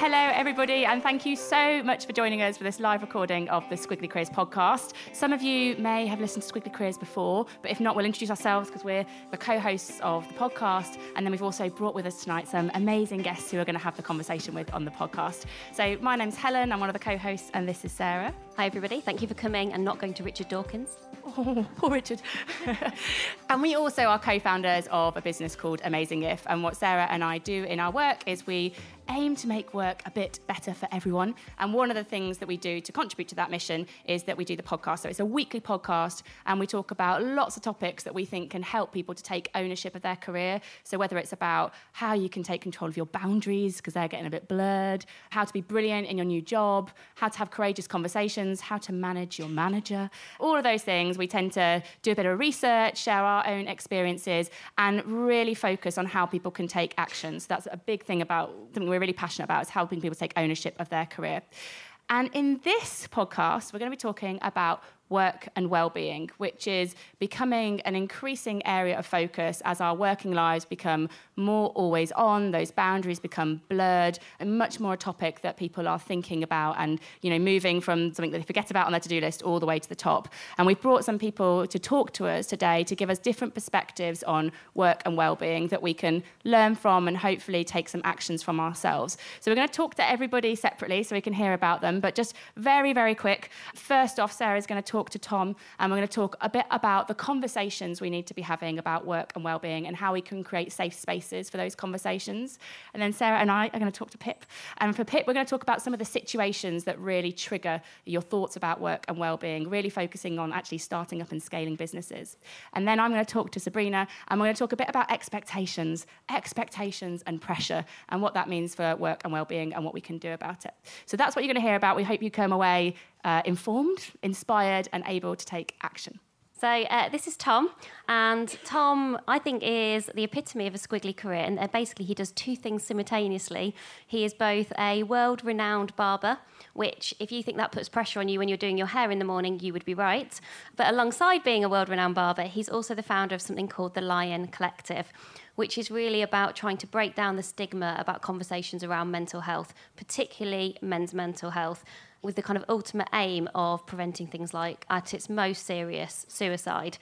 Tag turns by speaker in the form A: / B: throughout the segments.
A: Hello, everybody, and thank you so much for joining us for this live recording of the Squiggly Careers podcast. Some of you may have listened to Squiggly Careers before, but if not, we'll introduce ourselves because we're the co hosts of the podcast. And then we've also brought with us tonight some amazing guests who are going to have the conversation with on the podcast. So, my name's Helen, I'm one of the co hosts, and this is Sarah.
B: Hi, everybody. Thank you for coming and not going to Richard Dawkins.
A: Oh, poor Richard. and we also are co founders of a business called Amazing If. And what Sarah and I do in our work is we aim to make work a bit better for everyone. And one of the things that we do to contribute to that mission is that we do the podcast. So it's a weekly podcast, and we talk about lots of topics that we think can help people to take ownership of their career. So whether it's about how you can take control of your boundaries because they're getting a bit blurred, how to be brilliant in your new job, how to have courageous conversations, how to manage your manager, all of those things, we tend to do a bit of research, share our own experiences, and really focus on how people can take action. So that's a big thing about something we're really passionate about is helping people take ownership of their career. And in this podcast, we're going to be talking about work and well-being which is becoming an increasing area of focus as our working lives become more always on those boundaries become blurred and much more a topic that people are thinking about and you know moving from something that they forget about on their to-do list all the way to the top. And we've brought some people to talk to us today to give us different perspectives on work and well-being that we can learn from and hopefully take some actions from ourselves. So we're going to talk to everybody separately so we can hear about them but just very very quick. First off sarah's going to talk to Tom, and we're going to talk a bit about the conversations we need to be having about work and well-being and how we can create safe spaces for those conversations. And then Sarah and I are going to talk to Pip. And for Pip, we're going to talk about some of the situations that really trigger your thoughts about work and well-being, really focusing on actually starting up and scaling businesses. And then I'm going to talk to Sabrina, and we're going to talk a bit about expectations, expectations and pressure, and what that means for work and well-being and what we can do about it. So that's what you're going to hear about. We hope you come away uh, informed, inspired, and able to take action.
B: So uh, this is Tom, and Tom, I think, is the epitome of a squiggly career. And uh, basically, he does two things simultaneously. He is both a world-renowned barber, which, if you think that puts pressure on you when you're doing your hair in the morning, you would be right. But alongside being a world-renowned barber, he's also the founder of something called the Lion Collective, which is really about trying to break down the stigma about conversations around mental health, particularly men's mental health with the kind of ultimate aim of preventing things like, at its most serious, suicide.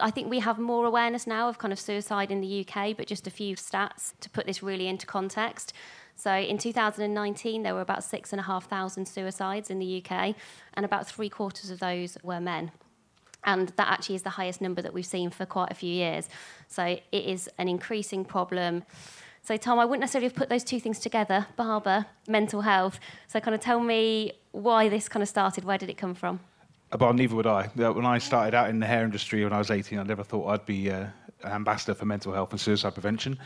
B: I think we have more awareness now of kind of suicide in the UK, but just a few stats to put this really into context. So in 2019, there were about 6,500 suicides in the UK, and about three quarters of those were men. And that actually is the highest number that we've seen for quite a few years. So it is an increasing problem. So, Tom, I wouldn't necessarily have put those two things together barber, mental health. So, kind of tell me why this kind of started. Where did it come from?
C: Well, neither would I. When I started out in the hair industry when I was 18, I never thought I'd be uh, an ambassador for mental health and suicide prevention.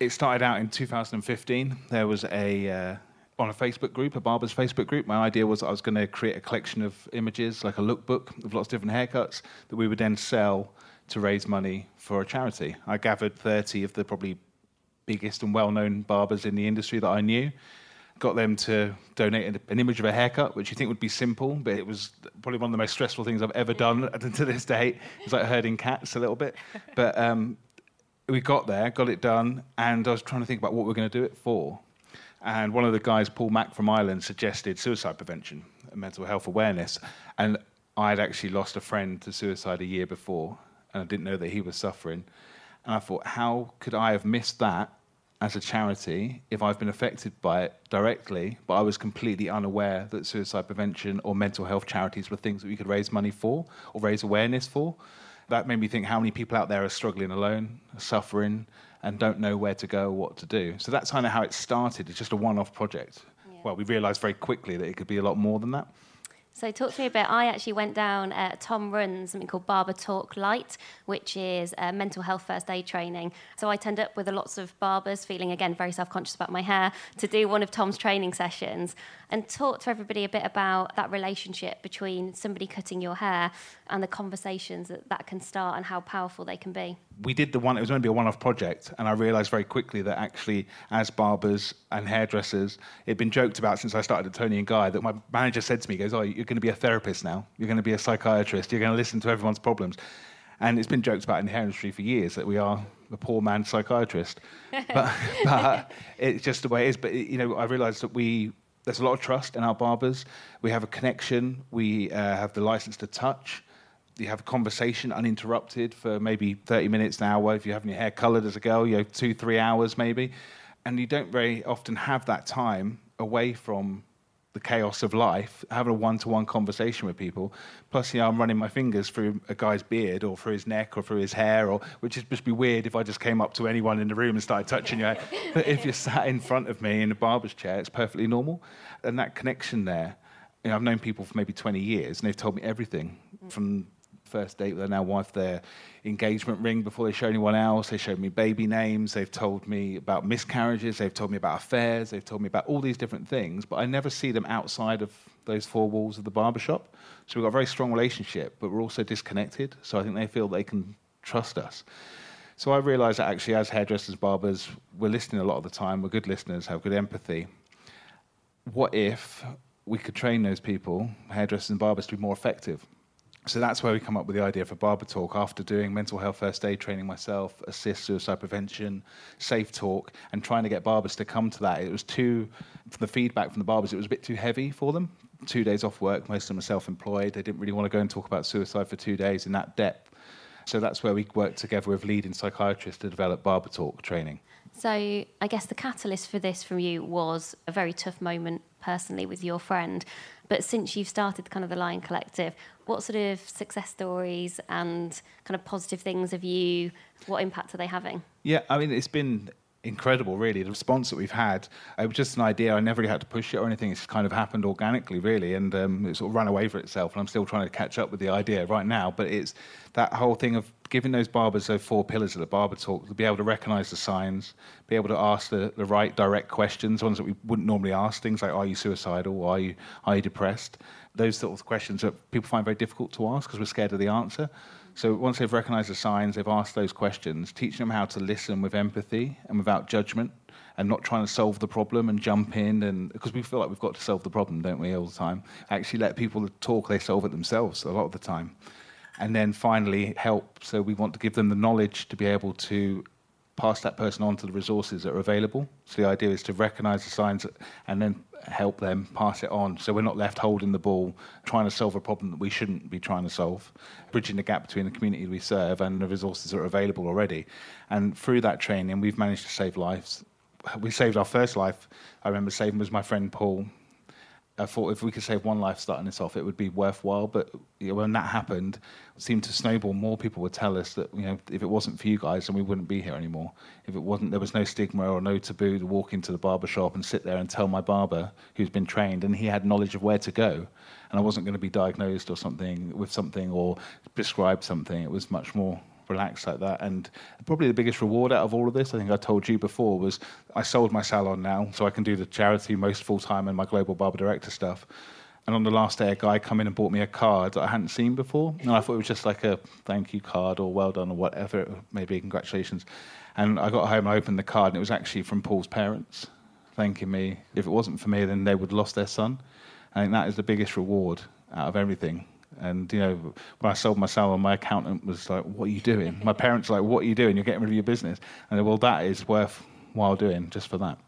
C: It started out in 2015. There was a uh, on a Facebook group, a barber's Facebook group. My idea was I was going to create a collection of images, like a lookbook of lots of different haircuts, that we would then sell to raise money for a charity. I gathered 30 of the probably biggest and well-known barbers in the industry that I knew. Got them to donate an image of a haircut, which you think would be simple, but it was probably one of the most stressful things I've ever done to this day. It's like herding cats a little bit. But um, we got there, got it done, and I was trying to think about what we are going to do it for. And one of the guys, Paul Mack from Ireland, suggested suicide prevention and mental health awareness. And I had actually lost a friend to suicide a year before, and I didn't know that he was suffering. And I thought, how could I have missed that as a charity if I've been affected by it directly, but I was completely unaware that suicide prevention or mental health charities were things that we could raise money for or raise awareness for. That made me think how many people out there are struggling alone, are suffering, and don't know where to go or what to do. So that's kind of how it started. It's just a one off project. Yeah. Well, we realised very quickly that it could be a lot more than that.
B: So talk to me a bit. I actually went down. Uh, Tom runs something called Barber Talk Lite, which is uh, mental health first aid training. So I turned up with lots of barbers, feeling again very self conscious about my hair, to do one of Tom's training sessions and talk to everybody a bit about that relationship between somebody cutting your hair and the conversations that that can start and how powerful they can be.
C: We did the one, it was going to be a one off project, and I realised very quickly that actually, as barbers and hairdressers, it'd been joked about since I started at Toni and Guy that my manager said to me, he goes, Oh, you're going to be a therapist now, you're going to be a psychiatrist, you're going to listen to everyone's problems. And it's been joked about in the hair industry for years that we are a poor man's psychiatrist. but, but it's just the way it is. But, you know, I realised that we there's a lot of trust in our barbers. We have a connection. We uh, have the license to touch. You have a conversation uninterrupted for maybe 30 minutes, an hour. If you're having your hair coloured as a girl, you know, two, three hours maybe. And you don't very often have that time away from the chaos of life, having a one-to-one conversation with people. Plus, you know, I'm running my fingers through a guy's beard or through his neck or through his hair, or which would just be weird if I just came up to anyone in the room and started touching you. but if you're sat in front of me in a barber's chair, it's perfectly normal. And that connection there, you know, I've known people for maybe 20 years, and they've told me everything from first date with their now wife their engagement ring before they show anyone else. They showed me baby names. They've told me about miscarriages. They've told me about affairs. They've told me about all these different things, but I never see them outside of those four walls of the barbershop. So we've got a very strong relationship, but we're also disconnected. So I think they feel they can trust us. So I realised that actually, as hairdressers, barbers, we're listening a lot of the time. We're good listeners, have good empathy. What if we could train those people, hairdressers and barbers, to be more effective? So that's where we come up with the idea for Barber Talk after doing mental health first aid training myself, ASIST suicide prevention, safe talk, and trying to get barbers to come to that. It was too, the feedback from the barbers, it was a bit too heavy for them. Two days off work, most of them are self employed. They didn't really want to go and talk about suicide for two days in that depth. So that's where we worked together with leading psychiatrists to develop Barber Talk training.
B: So I guess the catalyst for this from you was a very tough moment personally with your friend. But since you've started kind of the Lion Collective, what sort of success stories and kind of positive things have you, what impact are they having?
C: Yeah, I mean, it's been incredible, really. The response that we've had, it was just an idea. I never really had to push it or anything. It's kind of happened organically, really, and um, it sort of ran away for itself. And I'm still trying to catch up with the idea right now. But it's that whole thing of giving those barbers those four pillars of the barber talk to be able to recognize the signs, be able to ask the, the right direct questions, ones that we wouldn't normally ask, things like, are you suicidal? Are you, are you depressed? Those sort of questions that people find very difficult to ask because we're scared of the answer. So once they've recognized the signs, they've asked those questions, teaching them how to listen with empathy and without judgment and not trying to solve the problem and jump in and because we feel like we've got to solve the problem, don't we, all the time? Actually let people talk, they solve it themselves a lot of the time. And then finally help. So we want to give them the knowledge to be able to pass that person on to the resources that are available. So the idea is to recognize the signs and then help them pass it on. So we're not left holding the ball trying to solve a problem that we shouldn't be trying to solve bridging the gap between the community we serve and the resources that are available already. And through that training we've managed to save lives. We saved our first life. I remember saving was my friend paul I thought if we could save one life starting this off, it would be worthwhile. But you know, when that happened, it seemed to snowball. More people would tell us that you know if it wasn't for you guys, then we wouldn't be here anymore. If it wasn't, there was no stigma or no taboo to walk into the barber shop and sit there and tell my barber, who's been trained and he had knowledge of where to go, and I wasn't going to be diagnosed or something with something or prescribed something. It was much more relaxed like that. And probably the biggest reward out of all of this, I think I told you before, was I sold my salon now, so I can do the charity most full time and my global barber director stuff. And on the last day, a guy come in and bought me a card that I hadn't seen before, and I thought it was just like a thank you card or well done or whatever, maybe congratulations. And I got home and I opened the card, and it was actually from Paul's parents thanking me. If it wasn't for me, then they would have lost their son. I think that is the biggest reward out of everything. And you know, when I sold my salon, my accountant was like, "What are you doing?" My parents were like, "What are you doing? You're getting rid of your business." And I, well, that is worthwhile doing just for that.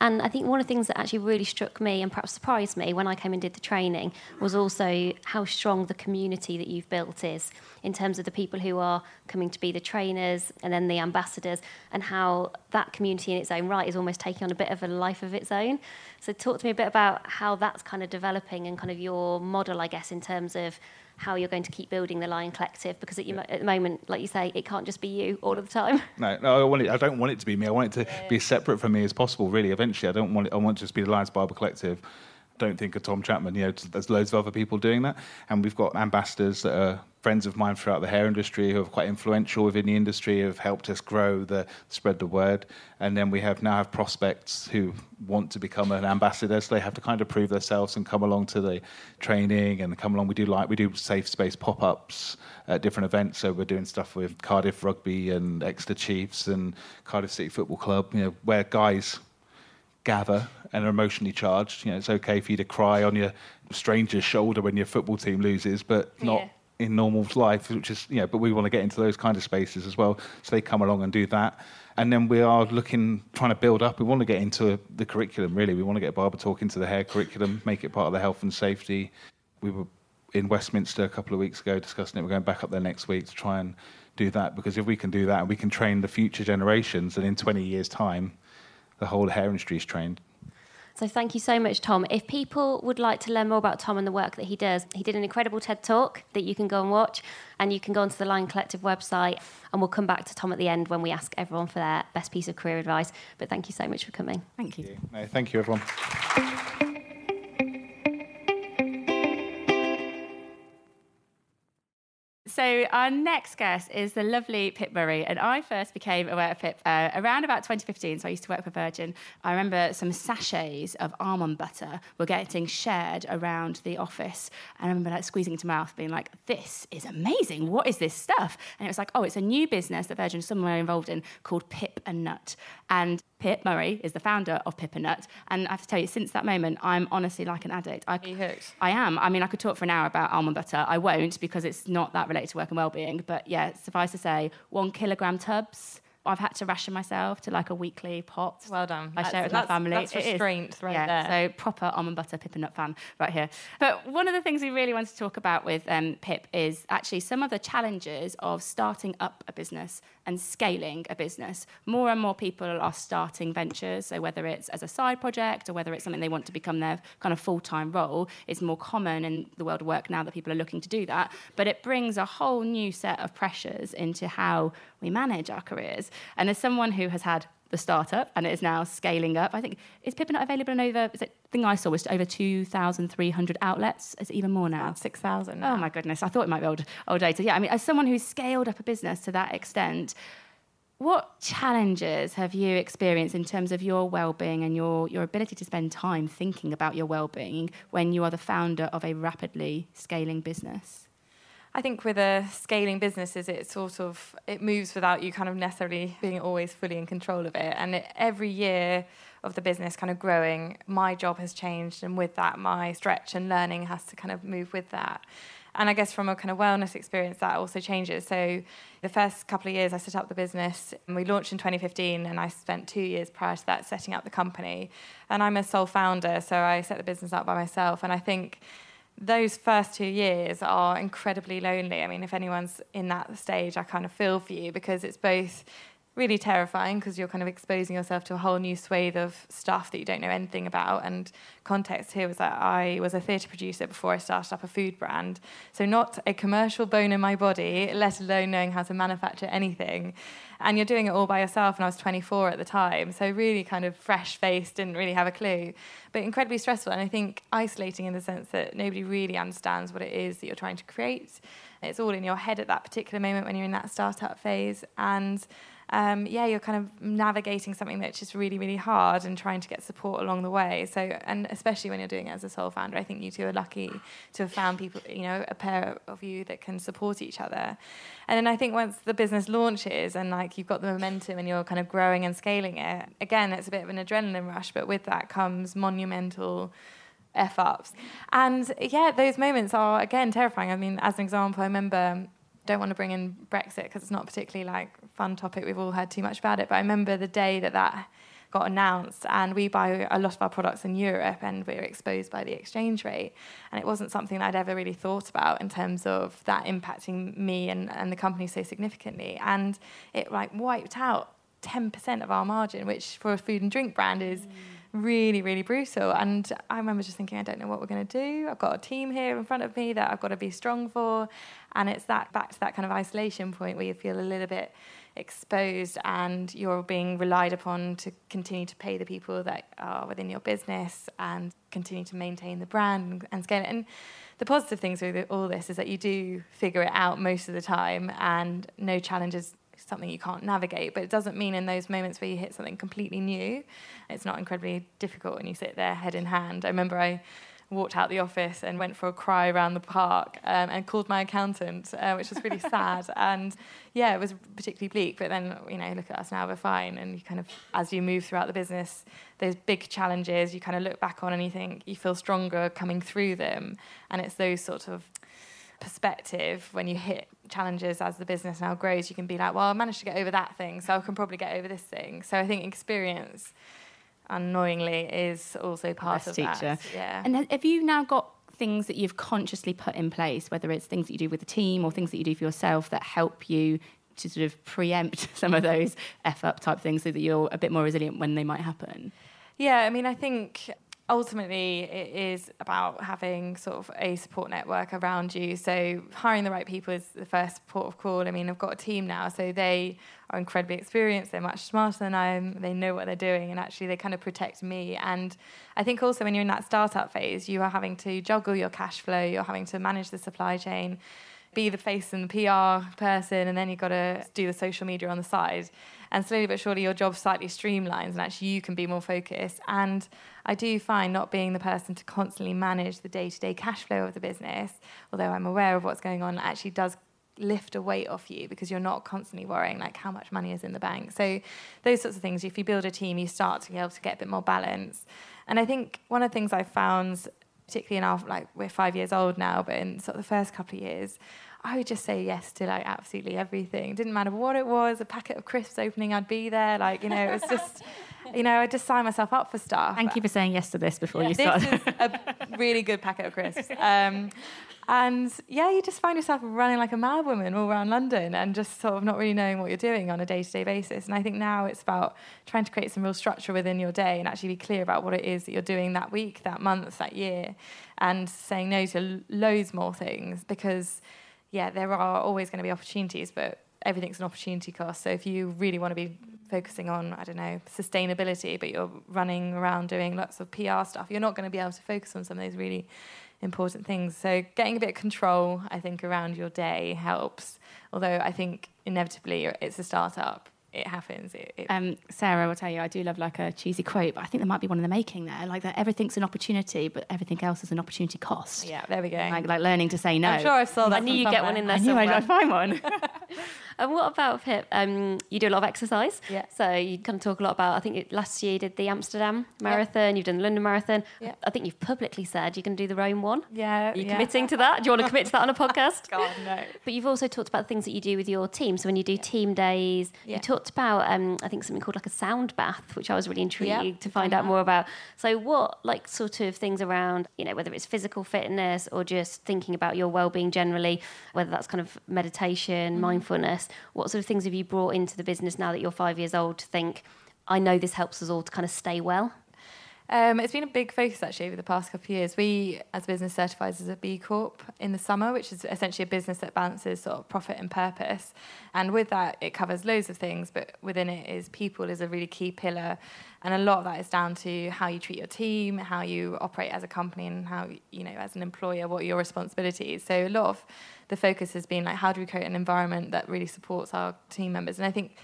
B: And I think one of the things that actually really struck me and perhaps surprised me when I came and did the training was also how strong the community that you've built is in terms of the people who are coming to be the trainers and then the ambassadors, and how that community in its own right is almost taking on a bit of a life of its own. So, talk to me a bit about how that's kind of developing and kind of your model, I guess, in terms of how you're going to keep building the Lion Collective because at, you, at the moment, like you say, it can't just be you all of the time.
C: No, no, I want it. I don't want it to be me. I want it to yeah. be as separate from me as possible. Really, eventually, I don't want it. I want it to just be the Lions Barber Collective don't think of Tom Chapman. You know, there's loads of other people doing that, and we've got ambassadors that are friends of mine throughout the hair industry who are quite influential within the industry, have helped us grow the spread the word, and then we have now have prospects who want to become an ambassador, so they have to kind of prove themselves and come along to the training and come along. We do like we do safe space pop ups at different events, so we're doing stuff with Cardiff Rugby and Exeter Chiefs and Cardiff City Football Club, you know, where guys gather and are emotionally charged. You know, it's okay for you to cry on your stranger's shoulder when your football team loses, but not yeah. in normal life, which is, you know, but we want to get into those kind of spaces as well. So they come along and do that. And then we are looking, trying to build up. We want to get into the curriculum, really. We want to get Barber Talk into the hair curriculum, make it part of the health and safety. We were in Westminster a couple of weeks ago discussing it. We're going back up there next week to try and do that because if we can do that and we can train the future generations, and in 20 years' time, the whole hair industry is trained.
B: So thank you so much, Tom. If people would like to learn more about Tom and the work that he does, he did an incredible TED talk that you can go and watch, and you can go onto the Lion Collective website, and we'll come back to Tom at the end when we ask everyone for their best piece of career advice. But thank you so much for coming.
A: Thank you. Thank you,
C: no, thank you everyone.
A: So our next guest is the lovely Pip Murray, and I first became aware of Pip uh, around about 2015. So I used to work for Virgin. I remember some sachets of almond butter were getting shared around the office, and I remember like squeezing into my mouth, being like, "This is amazing! What is this stuff?" And it was like, "Oh, it's a new business that Virgin is somewhere involved in called Pip and Nut." And Pip Murray is the founder of Pip and I have to tell you, since that moment, I'm honestly like an addict.
D: I?
A: I am. I mean, I could talk for an hour about almond butter. I won't because it's not that related to work and well-being. But yeah, suffice to say, one kilogram tubs I've had to ration myself to like a weekly pot.
D: Well done.
A: I share it with my family.
D: That's restraint right yeah,
A: there. So proper almond butter Pip and Nut fan right here. But one of the things we really wanted to talk about with um, Pip is actually some of the challenges of starting up a business and scaling a business. More and more people are starting ventures. So whether it's as a side project or whether it's something they want to become their kind of full-time role, it's more common in the world of work now that people are looking to do that. But it brings a whole new set of pressures into how we manage our careers. And as someone who has had the startup and it is now scaling up. I think is Pip and Nut available in over? Is it the thing I saw was over two thousand three hundred outlets? Is it even more now?
D: Six thousand.
A: Oh my goodness! I thought it might be old old data. Yeah, I mean, as someone who's scaled up a business to that extent. What challenges have you experienced in terms of your well-being and your, your ability to spend time thinking about your well-being when you are the founder of a rapidly scaling business?
D: I think with a scaling businesses, it sort of it moves without you kind of necessarily being always fully in control of it. And it, every year of the business kind of growing, my job has changed, and with that, my stretch and learning has to kind of move with that. And I guess from a kind of wellness experience, that also changes. So the first couple of years I set up the business, and we launched in 2015, and I spent two years prior to that setting up the company. And I'm a sole founder, so I set the business up by myself. And I think those first two years are incredibly lonely. I mean, if anyone's in that stage, I kind of feel for you because it's both really terrifying because you're kind of exposing yourself to a whole new swathe of stuff that you don't know anything about. And context here was that I was a theatre producer before I started up a food brand. So, not a commercial bone in my body, let alone knowing how to manufacture anything. And you're doing it all by yourself. And I was 24 at the time. So, really kind of fresh faced, didn't really have a clue, but incredibly stressful. And I think isolating in the sense that nobody really understands what it is that you're trying to create. It's all in your head at that particular moment when you're in that startup phase. And um, yeah, you're kind of navigating something that's just really, really hard and trying to get support along the way. So, and especially when you're doing it as a sole founder, I think you two are lucky to have found people, you know, a pair of you that can support each other. And then I think once the business launches and like you've got the momentum and you're kind of growing and scaling it, again, it's a bit of an adrenaline rush, but with that comes monumental F ups. And yeah, those moments are again terrifying. I mean, as an example, I remember don't want to bring in Brexit because it's not particularly like fun topic. We've all heard too much about it. But I remember the day that that got announced, and we buy a lot of our products in Europe, and we're exposed by the exchange rate. And it wasn't something I'd ever really thought about in terms of that impacting me and, and the company so significantly. And it like wiped out 10% of our margin, which for a food and drink brand is. Mm really, really brutal. And I remember just thinking, I don't know what we're going to do. I've got a team here in front of me that I've got to be strong for. And it's that back to that kind of isolation point where you feel a little bit exposed and you're being relied upon to continue to pay the people that are within your business and continue to maintain the brand and scale it. And the positive things with all this is that you do figure it out most of the time and no challenges something you can't navigate, but it doesn't mean in those moments where you hit something completely new, it's not incredibly difficult and you sit there head in hand. I remember I walked out the office and went for a cry around the park um, and called my accountant, uh, which was really sad. And yeah, it was particularly bleak. But then, you know, look at us now, we're fine. And you kind of, as you move throughout the business, those big challenges you kind of look back on and you think you feel stronger coming through them. And it's those sort of perspective when you hit challenges as the business now grows you can be like well i managed to get over that thing so i can probably get over this thing so i think experience unknowingly is also part
A: Best
D: of
A: teacher.
D: that yeah
A: And have you now got things that you've consciously put in place, whether it's things that you do with the team or things that you do for yourself that help you to sort of preempt some of those F up type things so that you're a bit more resilient when they might happen?
D: Yeah, I mean, I think ultimately it is about having sort of a support network around you. So hiring the right people is the first port of call. I mean, I've got a team now, so they are incredibly experienced. They're much smarter than I am. They know what they're doing, and actually they kind of protect me. And I think also when you're in that startup phase, you are having to juggle your cash flow. You're having to manage the supply chain be the face and the PR person, and then you've got to do the social media on the side. And slowly but surely, your job slightly streamlines, and actually, you can be more focused. And I do find not being the person to constantly manage the day to day cash flow of the business, although I'm aware of what's going on, actually does lift a weight off you because you're not constantly worrying like how much money is in the bank. So those sorts of things, if you build a team, you start to be able to get a bit more balance. And I think one of the things I found, particularly in our like we're five years old now, but in sort of the first couple of years, I would just say yes to like absolutely everything. It Didn't matter what it was, a packet of crisps opening, I'd be there. Like, you know, it was just you know, I'd just sign myself up for stuff.
A: Thank you for saying yes to this before
D: Yeah,
A: you
D: this
A: started.
D: is a really good packet of crisps. Um, and yeah, you just find yourself running like a mad woman all around London and just sort of not really knowing what you're doing on a day to day basis. And I think now it's about trying to create some real structure within your day and actually be clear about what it is that you're doing that week, that month, that year, and saying no to loads more things because, yeah, there are always going to be opportunities, but everything's an opportunity cost. So if you really want to be focusing on, I don't know, sustainability, but you're running around doing lots of PR stuff, you're not going to be able to focus on some of those really important things. So getting a bit of control, I think, around your day helps. Although I think inevitably it's a startup. It happens. It, it,
A: Um, Sarah, will tell you, I do love like a cheesy quote, but I think there might be one in the making there, like that everything's an opportunity, but everything else is an opportunity cost.
D: yeah, there we go.
A: Like, like learning to say no.
D: I'm sure I've saw that.
B: I knew you'd get one in there
A: I knew
B: somewhere.
A: I'd find one.
B: And what about Pip? Um, you do a lot of exercise.
D: Yeah.
B: So you kind of talk a lot about. I think it, last year you did the Amsterdam Marathon. Yeah. You've done the London Marathon.
D: Yeah.
B: I think you've publicly said you're going to do the Rome one.
D: Yeah.
B: Are you
D: yeah.
B: committing to that? Do you want to commit to that on a podcast?
D: God no.
B: But you've also talked about things that you do with your team. So when you do team days,
D: Yeah.
B: you talked about um, I think something called like a sound bath, which I was really intrigued
D: Yeah,
B: to find out more about. So what like sort of things around you know whether it's physical fitness or just thinking about your well-being generally, whether that's kind of meditation,
D: Mm-hmm.
B: mindfulness. What sort of things have you brought into the business now that you're five years old to think? I know this helps us all to kind of stay well.
D: Um, it's been a big focus actually over the past couple of years. We, as business, certifies as a B Corp in the summer, which is essentially a business that balances sort of profit and purpose. And with that, it covers loads of things, but within it is people is a really key pillar. And a lot of that is down to how you treat your team, how you operate as a company, and how you know as an employer what your responsibilities. So a lot of the focus has been like how do we create an environment that really supports our team members. And I think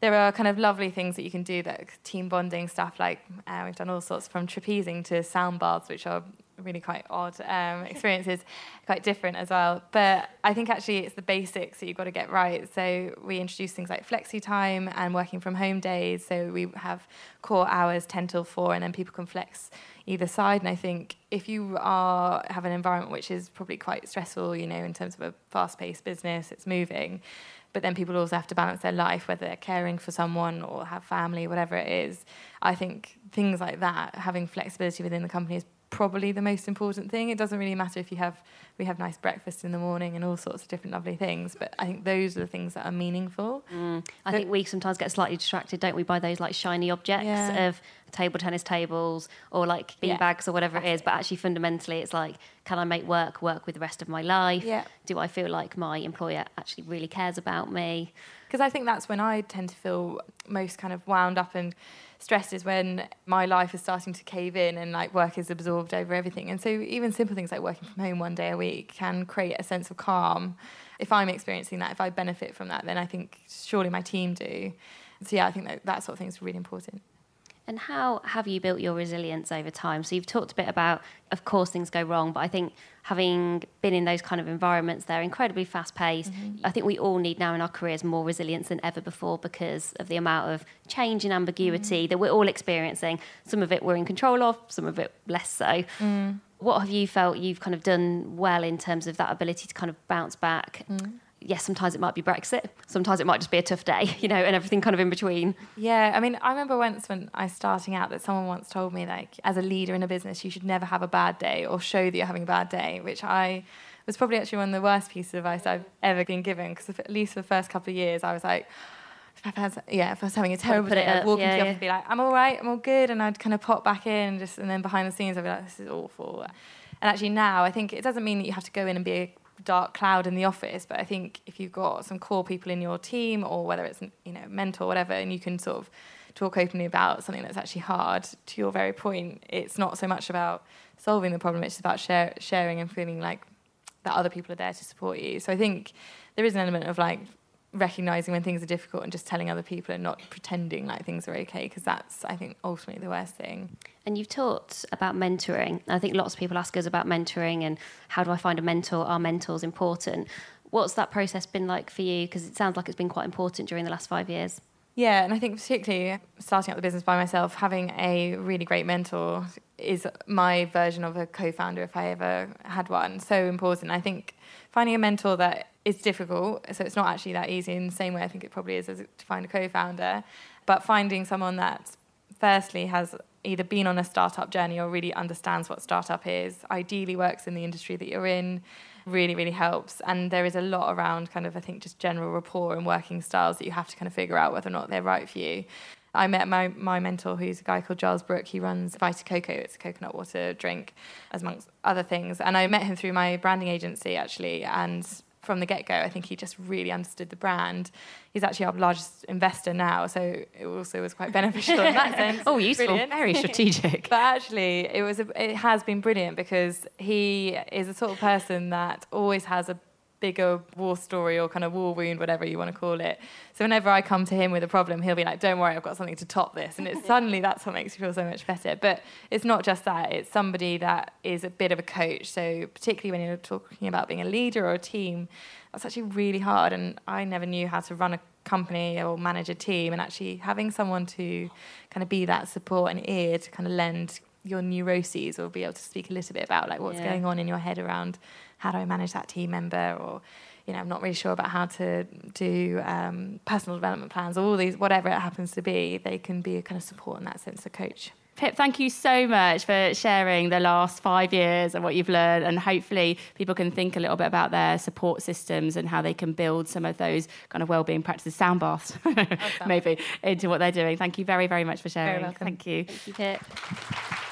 D: there are kind of lovely things that you can do that team bonding stuff like uh, we've done all sorts from trapezing to sound baths which are really quite odd um, experiences quite different as well. But i think actually it's the basics that you've got to get right. So we introduce things like flexi time and working from home days. So we have core hours 10 till 4 and then people can flex either side. And i think if you are have an environment which is probably quite stressful you know in terms of a fast-paced business it's moving but then people also have to balance their life, whether they're caring for someone or have family, whatever it is. I think things like that, having flexibility within the company is probably the most important thing. It doesn't really matter if you have we have nice breakfast in the morning and all sorts of different lovely things, but I think those are the things that are meaningful. Mm.
B: I think we sometimes get slightly distracted, don't we, by those like shiny objects
D: Yeah.
B: of table tennis tables or like bean
D: Yeah.
B: bags or whatever it is. But actually, fundamentally, it's like, can I make work work with the rest of my life?
D: Yeah.
B: Do I feel like my employer actually really cares about me?
D: because I think that's when I tend to feel most kind of wound up and stressed is when my life is starting to cave in and like work is absorbed over everything. And so even simple things like working from home one day a week can create a sense of calm. If I'm experiencing that, if I benefit from that, then I think surely my team do. So yeah, I think that that sort of thing is really important.
B: And how have you built your resilience over time? So you've talked a bit about, of course, things go wrong, but I think having been in those kind of environments, they're incredibly fast paced. Mm-hmm. I think we all need now in our careers more resilience than ever before because of the amount of change and ambiguity mm-hmm. that we're all experiencing. Some of it we're in control of, some of it less so. Mm. What have you felt you've kind of done well in terms of that ability to kind of bounce back? Mm. Yes, sometimes it might be Brexit, sometimes it might just be a tough day, you know, and everything kind of in between.
D: Yeah, I mean, I remember once when I was starting out that someone once told me like, as a leader in a business, you should never have a bad day or show that you're having a bad day, which I was probably actually one of the worst pieces of advice I've ever been given because at least for the first couple of years, I was like. If I was, yeah, if I was having a terrible day, I'd walk
B: yeah,
D: into the
B: yeah.
D: office and be like, I'm all right, I'm all good. And I'd kind of pop back in, just and then behind the scenes, I'd be like, this is awful. And actually, now I think it doesn't mean that you have to go in and be a dark cloud in the office, but I think if you've got some core people in your team, or whether it's you know mentor, whatever, and you can sort of talk openly about something that's actually hard. To your very point, it's not so much about solving the problem; it's about share, sharing and feeling like that other people are there to support you. So I think there is an element of like recognizing when things are difficult and just telling other people and not pretending like things are okay because that's I think ultimately the worst thing.
B: And you've talked about mentoring. I think lots of people ask us about mentoring and how do I find a mentor? Are mentors important? What's that process been like for you? Because it sounds like it's been quite important during the last five years.
D: Yeah, and I think particularly starting up the business by myself, having a really great mentor is my version of a co-founder if I ever had one. So important. I think finding a mentor that is difficult, so it's not actually that easy in the same way I think it probably is as to find a co-founder, but finding someone that firstly has either been on a startup journey or really understands what startup is, ideally works in the industry that you're in, really, really helps. And there is a lot around kind of, I think, just general rapport and working styles that you have to kind of figure out whether or not they're right for you. I met my, my mentor, who's a guy called Giles Brook. He runs Vita Coco. It's a coconut water drink, as amongst other things. And I met him through my branding agency, actually. And from the get go, I think he just really understood the brand. He's actually our largest investor now, so it also was quite beneficial in that sense.
A: Oh, useful.
D: Brilliant.
A: Very strategic.
D: But actually, it was a, it has been brilliant because he is a sort of person that always has a bigger war story or kind of war wound, whatever you want to call it. So whenever I come to him with a problem, he'll be like, "Don't worry, I've got something to top this," and it's suddenly that's what makes you feel so much better. But it's not just that; it's somebody that is a bit of a coach. So particularly when you're talking about being a leader or a team, that's actually really hard. And I never knew how to run a company or manage a team, and actually having someone to kind of be that support and ear to kind of lend your neuroses or be able to speak a little bit about like what's
B: Yeah.
D: going on in your head around how do I manage that team member or you know I'm not really sure about how to do um, personal development plans or all these whatever it happens to be they can be a kind of support in that sense a coach
A: Pip, thank you so much for sharing the last five years and what you've learned. And hopefully, people can think a little bit about their support systems and how they can build some of those kind of well-being practices, sound baths, maybe, into what they're doing. Thank you very, very much for sharing.
D: welcome.
A: Thank you.
B: Thank you, Pip.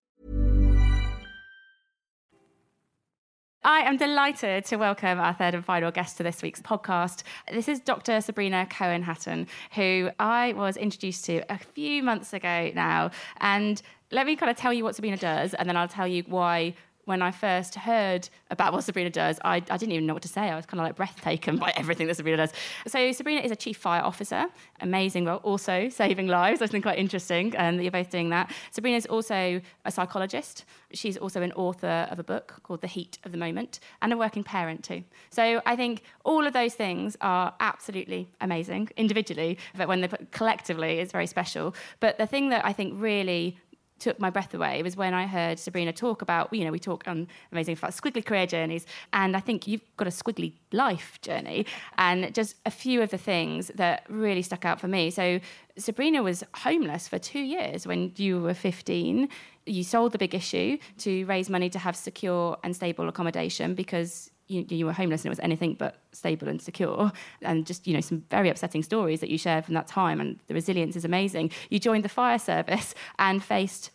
A: I am delighted to welcome our third and final guest to this week's podcast. This is Dr. Sabrina Cohen Hatton, who I was introduced to a few months ago now. And let me kind of tell you what Sabrina does, and then I'll tell you why when I first heard about what Sabrina does, I, I didn't even know what to say. I was kind of like breathtaken by everything that Sabrina does. So Sabrina is a chief fire officer, amazing, well, also saving lives. I think quite interesting um, that you're both doing that. Sabrina is also a psychologist. She's also an author of a book called The Heat of the Moment and a working parent too. So I think all of those things are absolutely amazing individually, but when they're put collectively, it's very special. But the thing that I think really took my breath away was when I heard Sabrina talk about, you know, we talk on Amazing about squiggly career journeys, and I think you've got a squiggly life journey, and just a few of the things that really stuck out for me. So Sabrina was homeless for two years when you were 15. You sold the big issue to raise money to have secure and stable accommodation because you, you, were homeless and it was anything but stable and secure. And just you know some very upsetting stories that you shared from that time and the resilience is amazing. You joined the fire service and faced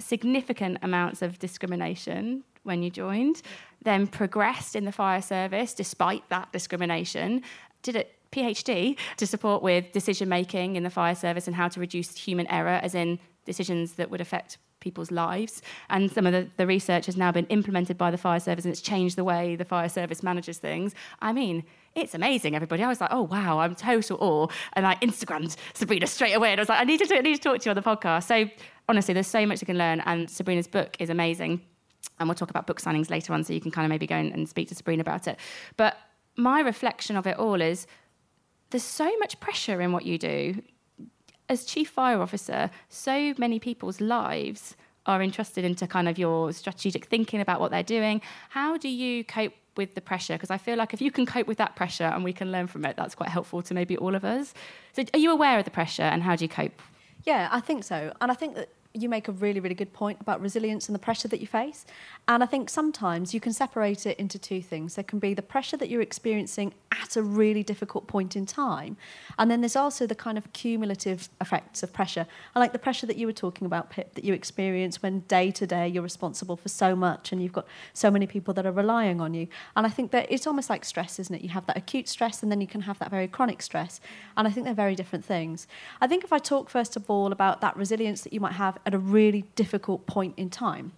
A: significant amounts of discrimination when you joined then progressed in the fire service despite that discrimination did a phd to support with decision making in the fire service and how to reduce human error as in decisions that would affect people's lives. And some of the, the research has now been implemented by the fire service and it's changed the way the fire service manages things. I mean, it's amazing, everybody. I was like, oh, wow, I'm total awe. And I Instagrammed Sabrina straight away. And I was like, I need, to, I need to talk to you on the podcast. So honestly, there's so much you can learn. And Sabrina's book is amazing. And we'll talk about book signings later on, so you can kind of maybe go and speak to Sabrina about it. But my reflection of it all is there's so much pressure in what you do as chief fire officer, so many people's lives are entrusted into kind of your strategic thinking about what they're doing. How do you cope with the pressure? Because I feel like if you can cope with that pressure and we can learn from it, that's quite helpful to maybe all of us. So, are you aware of the pressure and how do you cope?
E: Yeah, I think so. And I think that you make a really, really good point about resilience and the pressure that you face. And I think sometimes you can separate it into two things. There can be the pressure that you're experiencing at a really difficult point in time. And then there's also the kind of cumulative effects of pressure. I like the pressure that you were talking about, Pip, that you experience when day to day you're responsible for so much and you've got so many people that are relying on you. And I think that it's almost like stress, isn't it? You have that acute stress and then you can have that very chronic stress. And I think they're very different things. I think if I talk first of all about that resilience that you might have at a really difficult point in time,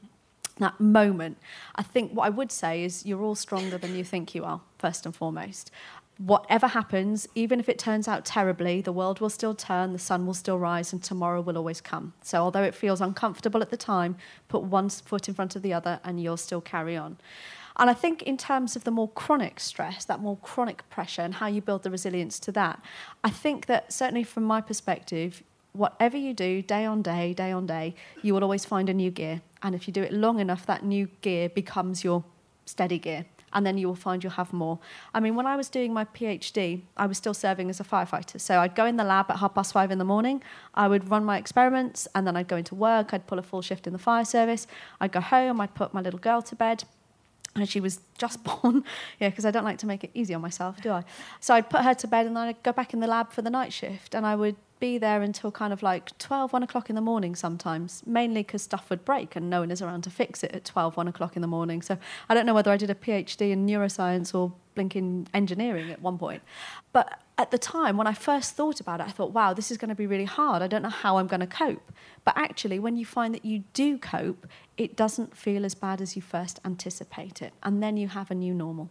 E: that moment, I think what I would say is you're all stronger than you think you are, first and foremost. Whatever happens, even if it turns out terribly, the world will still turn, the sun will still rise, and tomorrow will always come. So, although it feels uncomfortable at the time, put one foot in front of the other and you'll still carry on. And I think, in terms of the more chronic stress, that more chronic pressure, and how you build the resilience to that, I think that certainly from my perspective, whatever you do, day on day, day on day, you will always find a new gear. And if you do it long enough, that new gear becomes your steady gear. And then you will find you'll have more. I mean, when I was doing my PhD, I was still serving as a firefighter. So I'd go in the lab at half past five in the morning, I would run my experiments, and then I'd go into work, I'd pull a full shift in the fire service, I'd go home, I'd put my little girl to bed, and she was just born. yeah, because I don't like to make it easy on myself, do I? So I'd put her to bed and then I'd go back in the lab for the night shift and I would be there until kind of like 12, 1 o'clock in the morning sometimes, mainly because stuff would break and no one is around to fix it at 12, 1 o'clock in the morning. So I don't know whether I did a PhD in neuroscience or blinking engineering at one point. But at the time, when I first thought about it, I thought, wow, this is going to be really hard. I don't know how I'm going to cope. But actually, when you find that you do cope, it doesn't feel as bad as you first anticipate it. And then you have a new normal.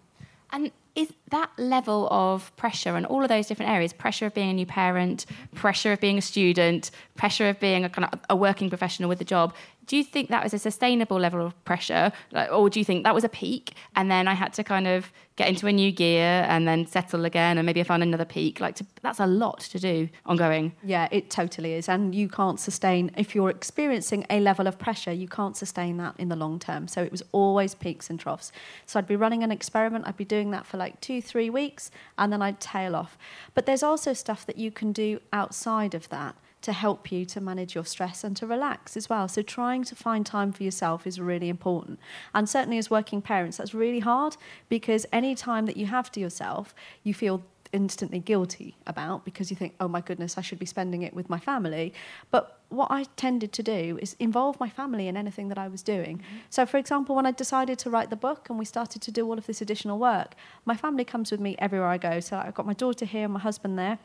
A: And is that level of pressure and all of those different areas pressure of being a new parent, pressure of being a student, pressure of being a kind of a working professional with a job Do you think that was a sustainable level of pressure? Like, or do you think that was a peak and then I had to kind of get into a new gear and then settle again and maybe I found another peak? Like, to, that's a lot to do ongoing.
E: Yeah, it totally is. And you can't sustain, if you're experiencing a level of pressure, you can't sustain that in the long term. So it was always peaks and troughs. So I'd be running an experiment, I'd be doing that for like two, three weeks, and then I'd tail off. But there's also stuff that you can do outside of that to help you to manage your stress and to relax as well. So trying to find time for yourself is really important. And certainly as working parents, that's really hard because any time that you have to yourself, you feel instantly guilty about because you think, oh my goodness, I should be spending it with my family. But what I tended to do is involve my family in anything that I was doing. Mm-hmm. So, for example, when I decided to write the book and we started to do all of this additional work, my family comes with me everywhere I go. So, I've got my daughter here and my husband there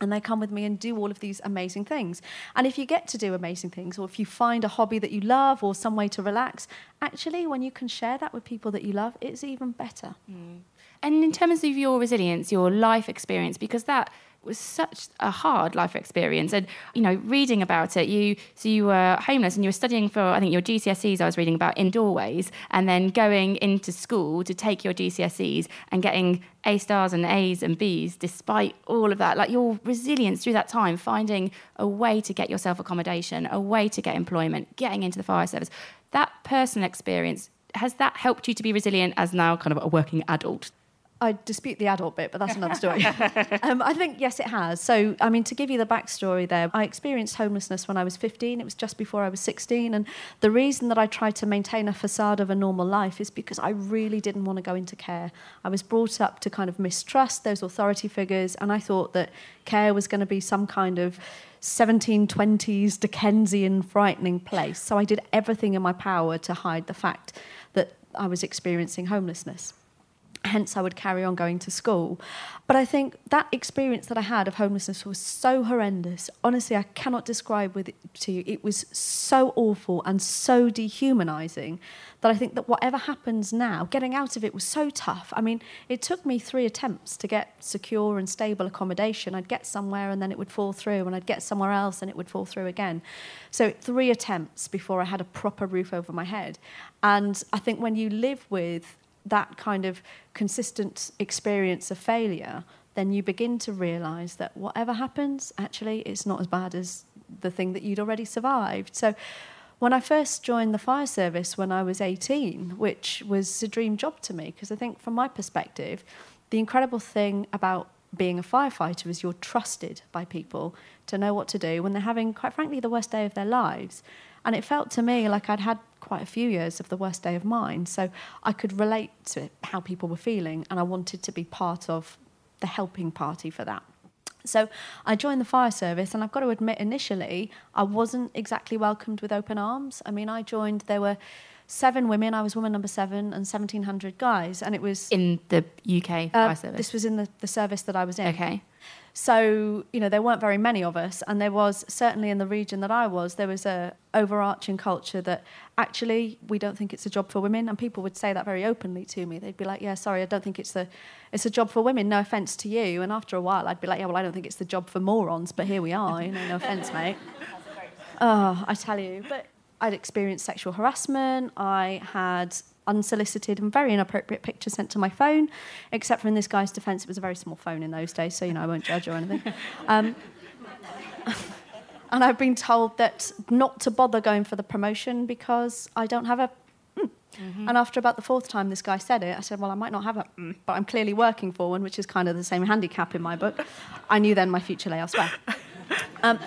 E: and they come with me and do all of these amazing things. And if you get to do amazing things, or if you find a hobby that you love or some way to relax, actually, when you can share that with people that you love, it's even better.
A: Mm. And in terms of your resilience, your life experience, because that was such a hard life experience. And you know, reading about it, you so you were homeless and you were studying for I think your GCSEs. I was reading about in doorways, and then going into school to take your GCSEs and getting A stars and A's and B's despite all of that. Like your resilience through that time, finding a way to get yourself accommodation, a way to get employment, getting into the fire service. That personal experience has that helped you to be resilient as now kind of a working adult?
E: I dispute the adult bit, but that's another story. um, I think, yes, it has. So, I mean, to give you the backstory there, I experienced homelessness when I was 15. It was just before I was 16. And the reason that I tried to maintain a facade of a normal life is because I really didn't want to go into care. I was brought up to kind of mistrust those authority figures. And I thought that care was going to be some kind of 1720s Dickensian frightening place. So I did everything in my power to hide the fact that I was experiencing homelessness hence I would carry on going to school. But I think that experience that I had of homelessness was so horrendous. Honestly, I cannot describe with it to you. It was so awful and so dehumanizing that I think that whatever happens now, getting out of it was so tough. I mean, it took me three attempts to get secure and stable accommodation. I'd get somewhere and then it would fall through, and I'd get somewhere else and it would fall through again. So, three attempts before I had a proper roof over my head. And I think when you live with that kind of consistent experience of failure, then you begin to realize that whatever happens, actually, it's not as bad as the thing that you'd already survived. So, when I first joined the fire service when I was 18, which was a dream job to me, because I think from my perspective, the incredible thing about being a firefighter is you're trusted by people to know what to do when they're having, quite frankly, the worst day of their lives. And it felt to me like I'd had quite a few years of the worst day of mine. So I could relate to it, how people were feeling, and I wanted to be part of the helping party for that. So I joined the fire service, and I've got to admit, initially, I wasn't exactly welcomed with open arms. I mean, I joined, there were seven women. I was woman number seven, and 1,700 guys. And it was.
A: In the UK uh, service?
E: This was in the, the service that I was in.
A: Okay.
E: So, you know, there weren't very many of us, and there was certainly in the region that I was, there was a overarching culture that actually we don't think it's a job for women, and people would say that very openly to me. They'd be like, "Yeah, sorry, I don't think it's a, it's a job for women. No offence to you." And after a while, I'd be like, "Yeah, well, I don't think it's the job for morons, but here we are. You know, no offence, mate." Oh, I tell you, but I'd experienced sexual harassment. I had unsolicited and very inappropriate picture sent to my phone, except for in this guy's defence, it was a very small phone in those days, so you know I won't judge or anything. Um, and I've been told that not to bother going for the promotion because I don't have a. Mm. Mm-hmm. And after about the fourth time this guy said it, I said, Well, I might not have a, mm, but I'm clearly working for one, which is kind of the same handicap in my book. I knew then my future lay elsewhere. Um,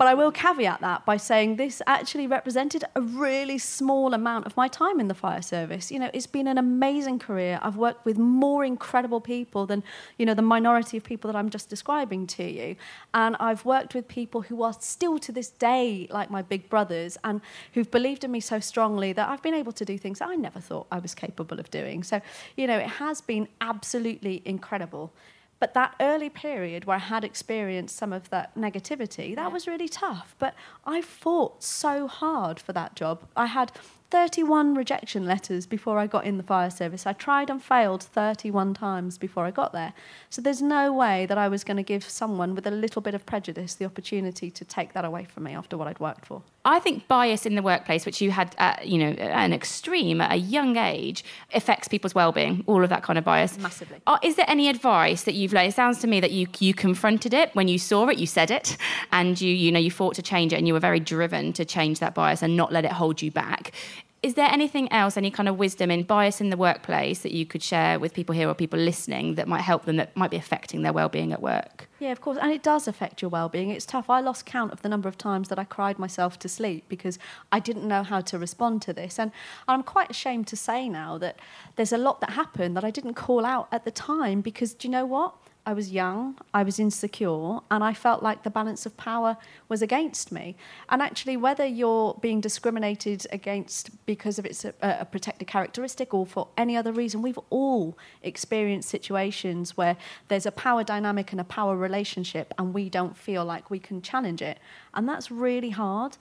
E: but I will caveat that by saying this actually represented a really small amount of my time in the fire service. You know, it's been an amazing career. I've worked with more incredible people than, you know, the minority of people that I'm just describing to you. And I've worked with people who are still to this day like my big brothers and who've believed in me so strongly that I've been able to do things I never thought I was capable of doing. So, you know, it has been absolutely incredible. But that early period where I had experienced some of that negativity, that yeah. was really tough. But I fought so hard for that job. I had 31 rejection letters before I got in the fire service. I tried and failed 31 times before I got there. So there's no way that I was going to give someone with a little bit of prejudice the opportunity to take that away from me after what I'd worked for.
A: I think bias in the workplace, which you had, at, you know, an extreme at a young age, affects people's well-being. All of that kind of bias,
E: massively.
A: Uh, is there any advice that you've learned? It sounds to me that you you confronted it when you saw it, you said it, and you you know you fought to change it, and you were very driven to change that bias and not let it hold you back. Is there anything else, any kind of wisdom in bias in the workplace that you could share with people here or people listening that might help them, that might be affecting their well-being at work?
E: Yeah, of course. And it does affect your well-being. It's tough. I lost count of the number of times that I cried myself to sleep because I didn't know how to respond to this. And I'm quite ashamed to say now that there's a lot that happened that I didn't call out at the time because do you know what? I was young, I was insecure, and I felt like the balance of power was against me. And actually, whether you're being discriminated against because of its a, a protected characteristic or for any other reason, we've all experienced situations where there's a power dynamic and a power relationship, and we don't feel like we can challenge it. And that's really hard.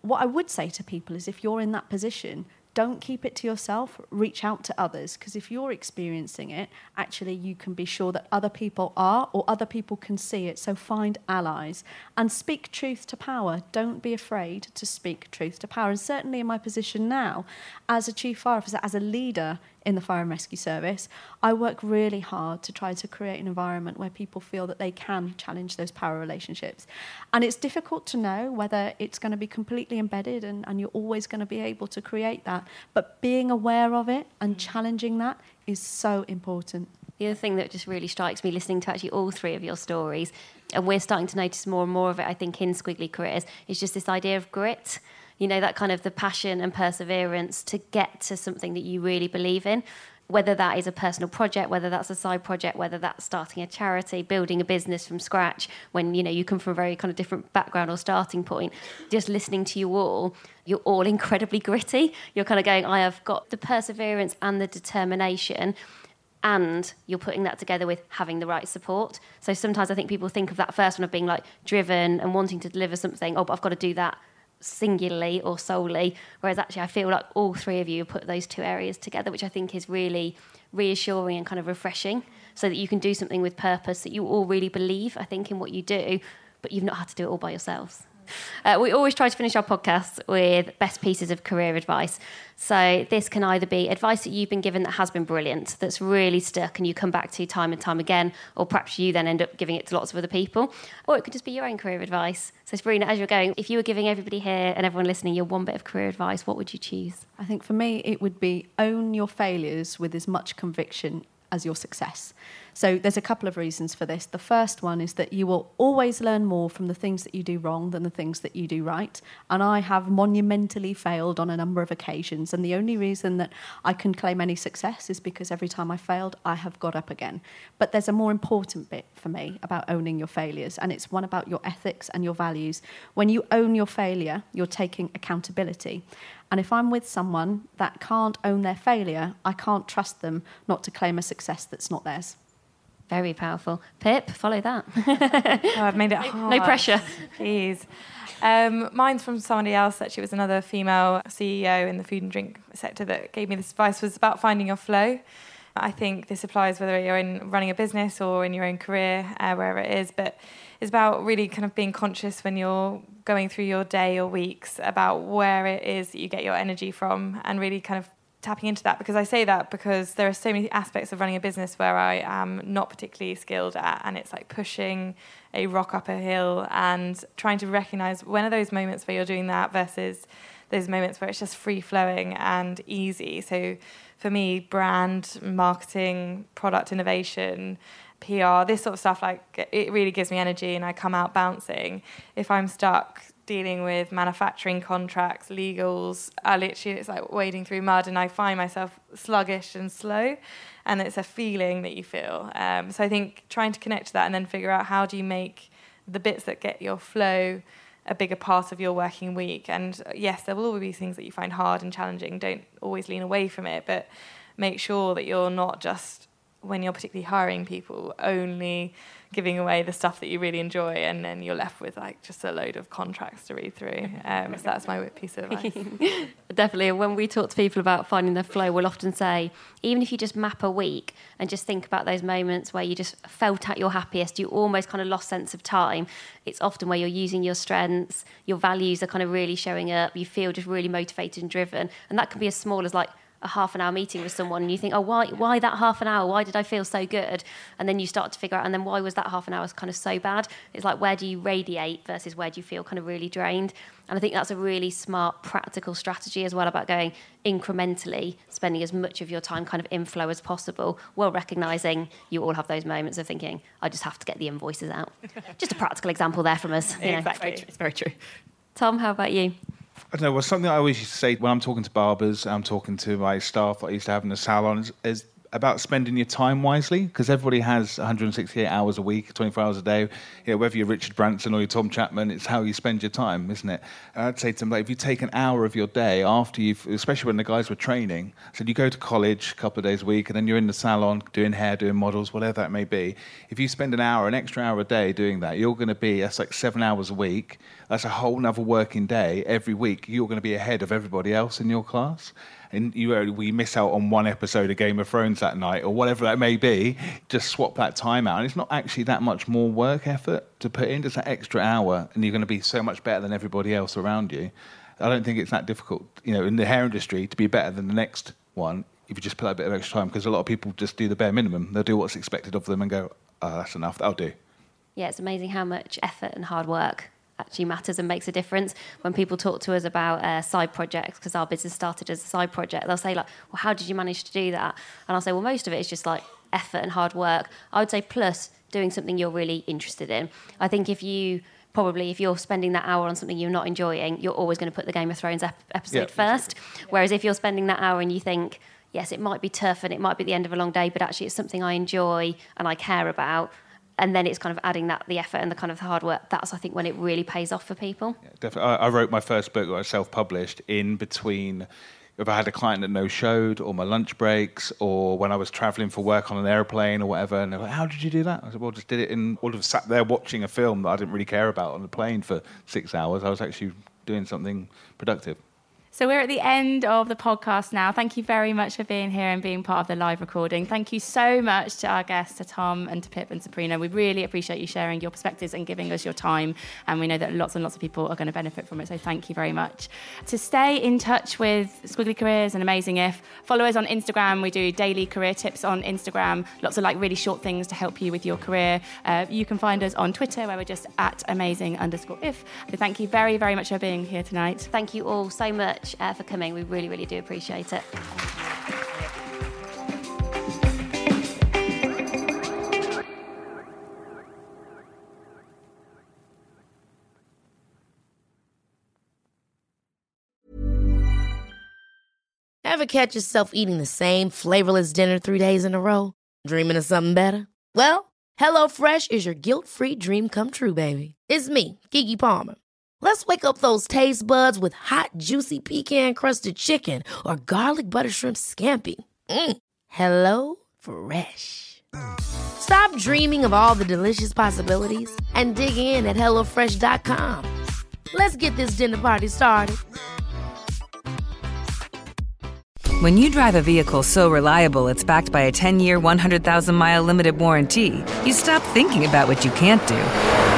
E: What I would say to people is if you're in that position, don't keep it to yourself, reach out to others. Because if you're experiencing it, actually, you can be sure that other people are or other people can see it. So find allies and speak truth to power. Don't be afraid to speak truth to power. And certainly in my position now, as a chief fire officer, as a leader in the fire and rescue service, I work really hard to try to create an environment where people feel that they can challenge those power relationships. And it's difficult to know whether it's going to be completely embedded and, and you're always going to be able to create that. But being aware of it and mm. challenging that is so important.
B: The other thing that just really strikes me listening to actually all three of your stories, and we're starting to notice more and more of it, I think, in Squiggly Careers, is just this idea of grit you know, that kind of the passion and perseverance to get to something that you really believe in. Whether that is a personal project, whether that's a side project, whether that's starting a charity, building a business from scratch, when you know you come from a very kind of different background or starting point, just listening to you all, you're all incredibly gritty. You're kind of going, I have got the perseverance and the determination and you're putting that together with having the right support. So sometimes I think people think of that first one of being like driven and wanting to deliver something. Oh, but I've got to do that singularly or solely. Whereas actually, I feel like all three of you put those two areas together, which I think is really reassuring and kind of refreshing, so that you can do something with purpose that you all really believe, I think, in what you do, but you've not had to do it all by yourselves. Uh, we always try to finish our podcasts with best pieces of career advice. So this can either be advice that you've been given that has been brilliant, that's really stuck and you come back to time and time again, or perhaps you then end up giving it to lots of other people, or it could just be your own career advice. So Sabrina, as you're going, if you were giving everybody here and everyone listening your one bit of career advice, what would you choose?
E: I think for me it would be own your failures with as much conviction as your success. So there's a couple of reasons for this. The first one is that you will always learn more from the things that you do wrong than the things that you do right. And I have monumentally failed on a number of occasions. And the only reason that I can claim any success is because every time I failed, I have got up again. But there's a more important bit for me about owning your failures, and it's one about your ethics and your values. When you own your failure, you're taking accountability. And if I'm with someone that can't own their failure, I can't trust them not to claim a success that's not theirs.
B: Very powerful. Pip, follow that.
D: oh, I've made it hard.
B: No pressure.
D: Please. Um, mine's from somebody else. Actually, it was another female CEO in the food and drink sector that gave me this advice. Was about finding your flow. I think this applies whether you're in running a business or in your own career, uh, wherever it is. But it's about really kind of being conscious when you're going through your day or weeks about where it is that you get your energy from, and really kind of tapping into that because I say that because there are so many aspects of running a business where I am not particularly skilled at, and it's like pushing a rock up a hill and trying to recognize when are those moments where you're doing that versus those moments where it's just free flowing and easy. So for me, brand, marketing, product innovation, PR, this sort of stuff, like it really gives me energy and I come out bouncing. If I'm stuck dealing with manufacturing contracts, legals. I literally, it's like wading through mud, and I find myself sluggish and slow. And it's a feeling that you feel. Um, so I think trying to connect to that and then figure out how do you make the bits that get your flow a bigger part of your working week. And uh, yes, there will always be things that you find hard and challenging. Don't always lean away from it, but make sure that you're not just when you're particularly hiring people, only giving away the stuff that you really enjoy, and then you're left with like just a load of contracts to read through. Um, so that's my piece of advice.
B: Definitely. When we talk to people about finding their flow, we'll often say, even if you just map a week and just think about those moments where you just felt at your happiest, you almost kind of lost sense of time. It's often where you're using your strengths, your values are kind of really showing up, you feel just really motivated and driven. And that can be as small as like a half an hour meeting with someone and you think, oh, why, why that half an hour? Why did I feel so good? And then you start to figure out, and then why was that half an hour kind of so bad? It's like, where do you radiate versus where do you feel kind of really drained? And I think that's a really smart, practical strategy as well about going incrementally, spending as much of your time kind of in flow as possible, while recognizing you all have those moments of thinking, I just have to get the invoices out. just a practical example there from us. You know.
A: Exactly. It's very true.
B: Tom, how about you?
C: I don't know. Well, something I always used to say when I'm talking to barbers, I'm talking to my staff I used to have in the salon is, is about spending your time wisely because everybody has 168 hours a week, 24 hours a day. You know, whether you're Richard Branson or you're Tom Chapman, it's how you spend your time, isn't it? And I'd say to them, like, if you take an hour of your day after you've, especially when the guys were training, so you go to college a couple of days a week and then you're in the salon doing hair, doing models, whatever that may be. If you spend an hour, an extra hour a day doing that, you're going to be, that's like seven hours a week. That's a whole nother working day every week. You're going to be ahead of everybody else in your class and you we miss out on one episode of Game of Thrones that night or whatever that may be, just swap that time out. And it's not actually that much more work effort to put in, just that extra hour, and you're going to be so much better than everybody else around you. I don't think it's that difficult, you know, in the hair industry to be better than the next one if you just put a bit of extra time because a lot of people just do the bare minimum. They'll do what's expected of them and go, oh, that's enough, that'll do.
B: Yeah, it's amazing how much effort and hard work actually matters and makes a difference. When people talk to us about uh, side projects, because our business started as a side project, they'll say like, "Well, how did you manage to do that?" And I'll say, "Well, most of it is just like effort and hard work." I would say plus doing something you're really interested in. I think if you probably if you're spending that hour on something you're not enjoying, you're always going to put the Game of Thrones ep- episode
C: Yeah.
B: first. Whereas if you're spending that hour and you think, yes, it might be tough and it might be the end of a long day, but actually it's something I enjoy and I care about, and then it's kind of adding that the effort and the kind of hard work. That's I think when it really pays off for people.
C: Definitely. I, I wrote my first book, I self published, in between if I had a client that no showed, or my lunch breaks, or when I was traveling for work on an airplane or whatever. And they're like, How did you do that? I said, Well, just did it in, would have sat there watching a film that I didn't really care about on the plane for six hours. I was actually doing something productive.
A: So we're at the end of the podcast now. Thank you very much for being here and being part of the live recording. Thank you so much to our guests, to Tom and to Pip and Sabrina. We really appreciate you sharing your perspectives and giving us your time. And we know that lots and lots of people are going to benefit from it. So thank you very much. To stay in touch with Squiggly Careers and Amazing If, follow us on Instagram. We do daily career tips on Instagram. Lots of like really short things to help you with your career. Uh, you can find us on Twitter where we're just at amazing underscore if. So thank you very, very much for being here tonight.
B: Thank you all so much uh, for coming. We really, really do appreciate it.
F: Ever catch yourself eating the same flavorless dinner three days in a row? Dreaming of something better? Well, HelloFresh is your guilt-free dream come true, baby. It's me, Keke Palmer. Let's wake up those taste buds with hot, juicy pecan-crusted chicken or garlic butter shrimp scampi. Mm. Hello Fresh. Stop dreaming of all the delicious possibilities and dig in at HelloFresh.com. Let's get this dinner party started.
G: When you drive a vehicle so reliable it's backed by a 10 year, 100,000 mile limited warranty, you stop thinking about what you can't do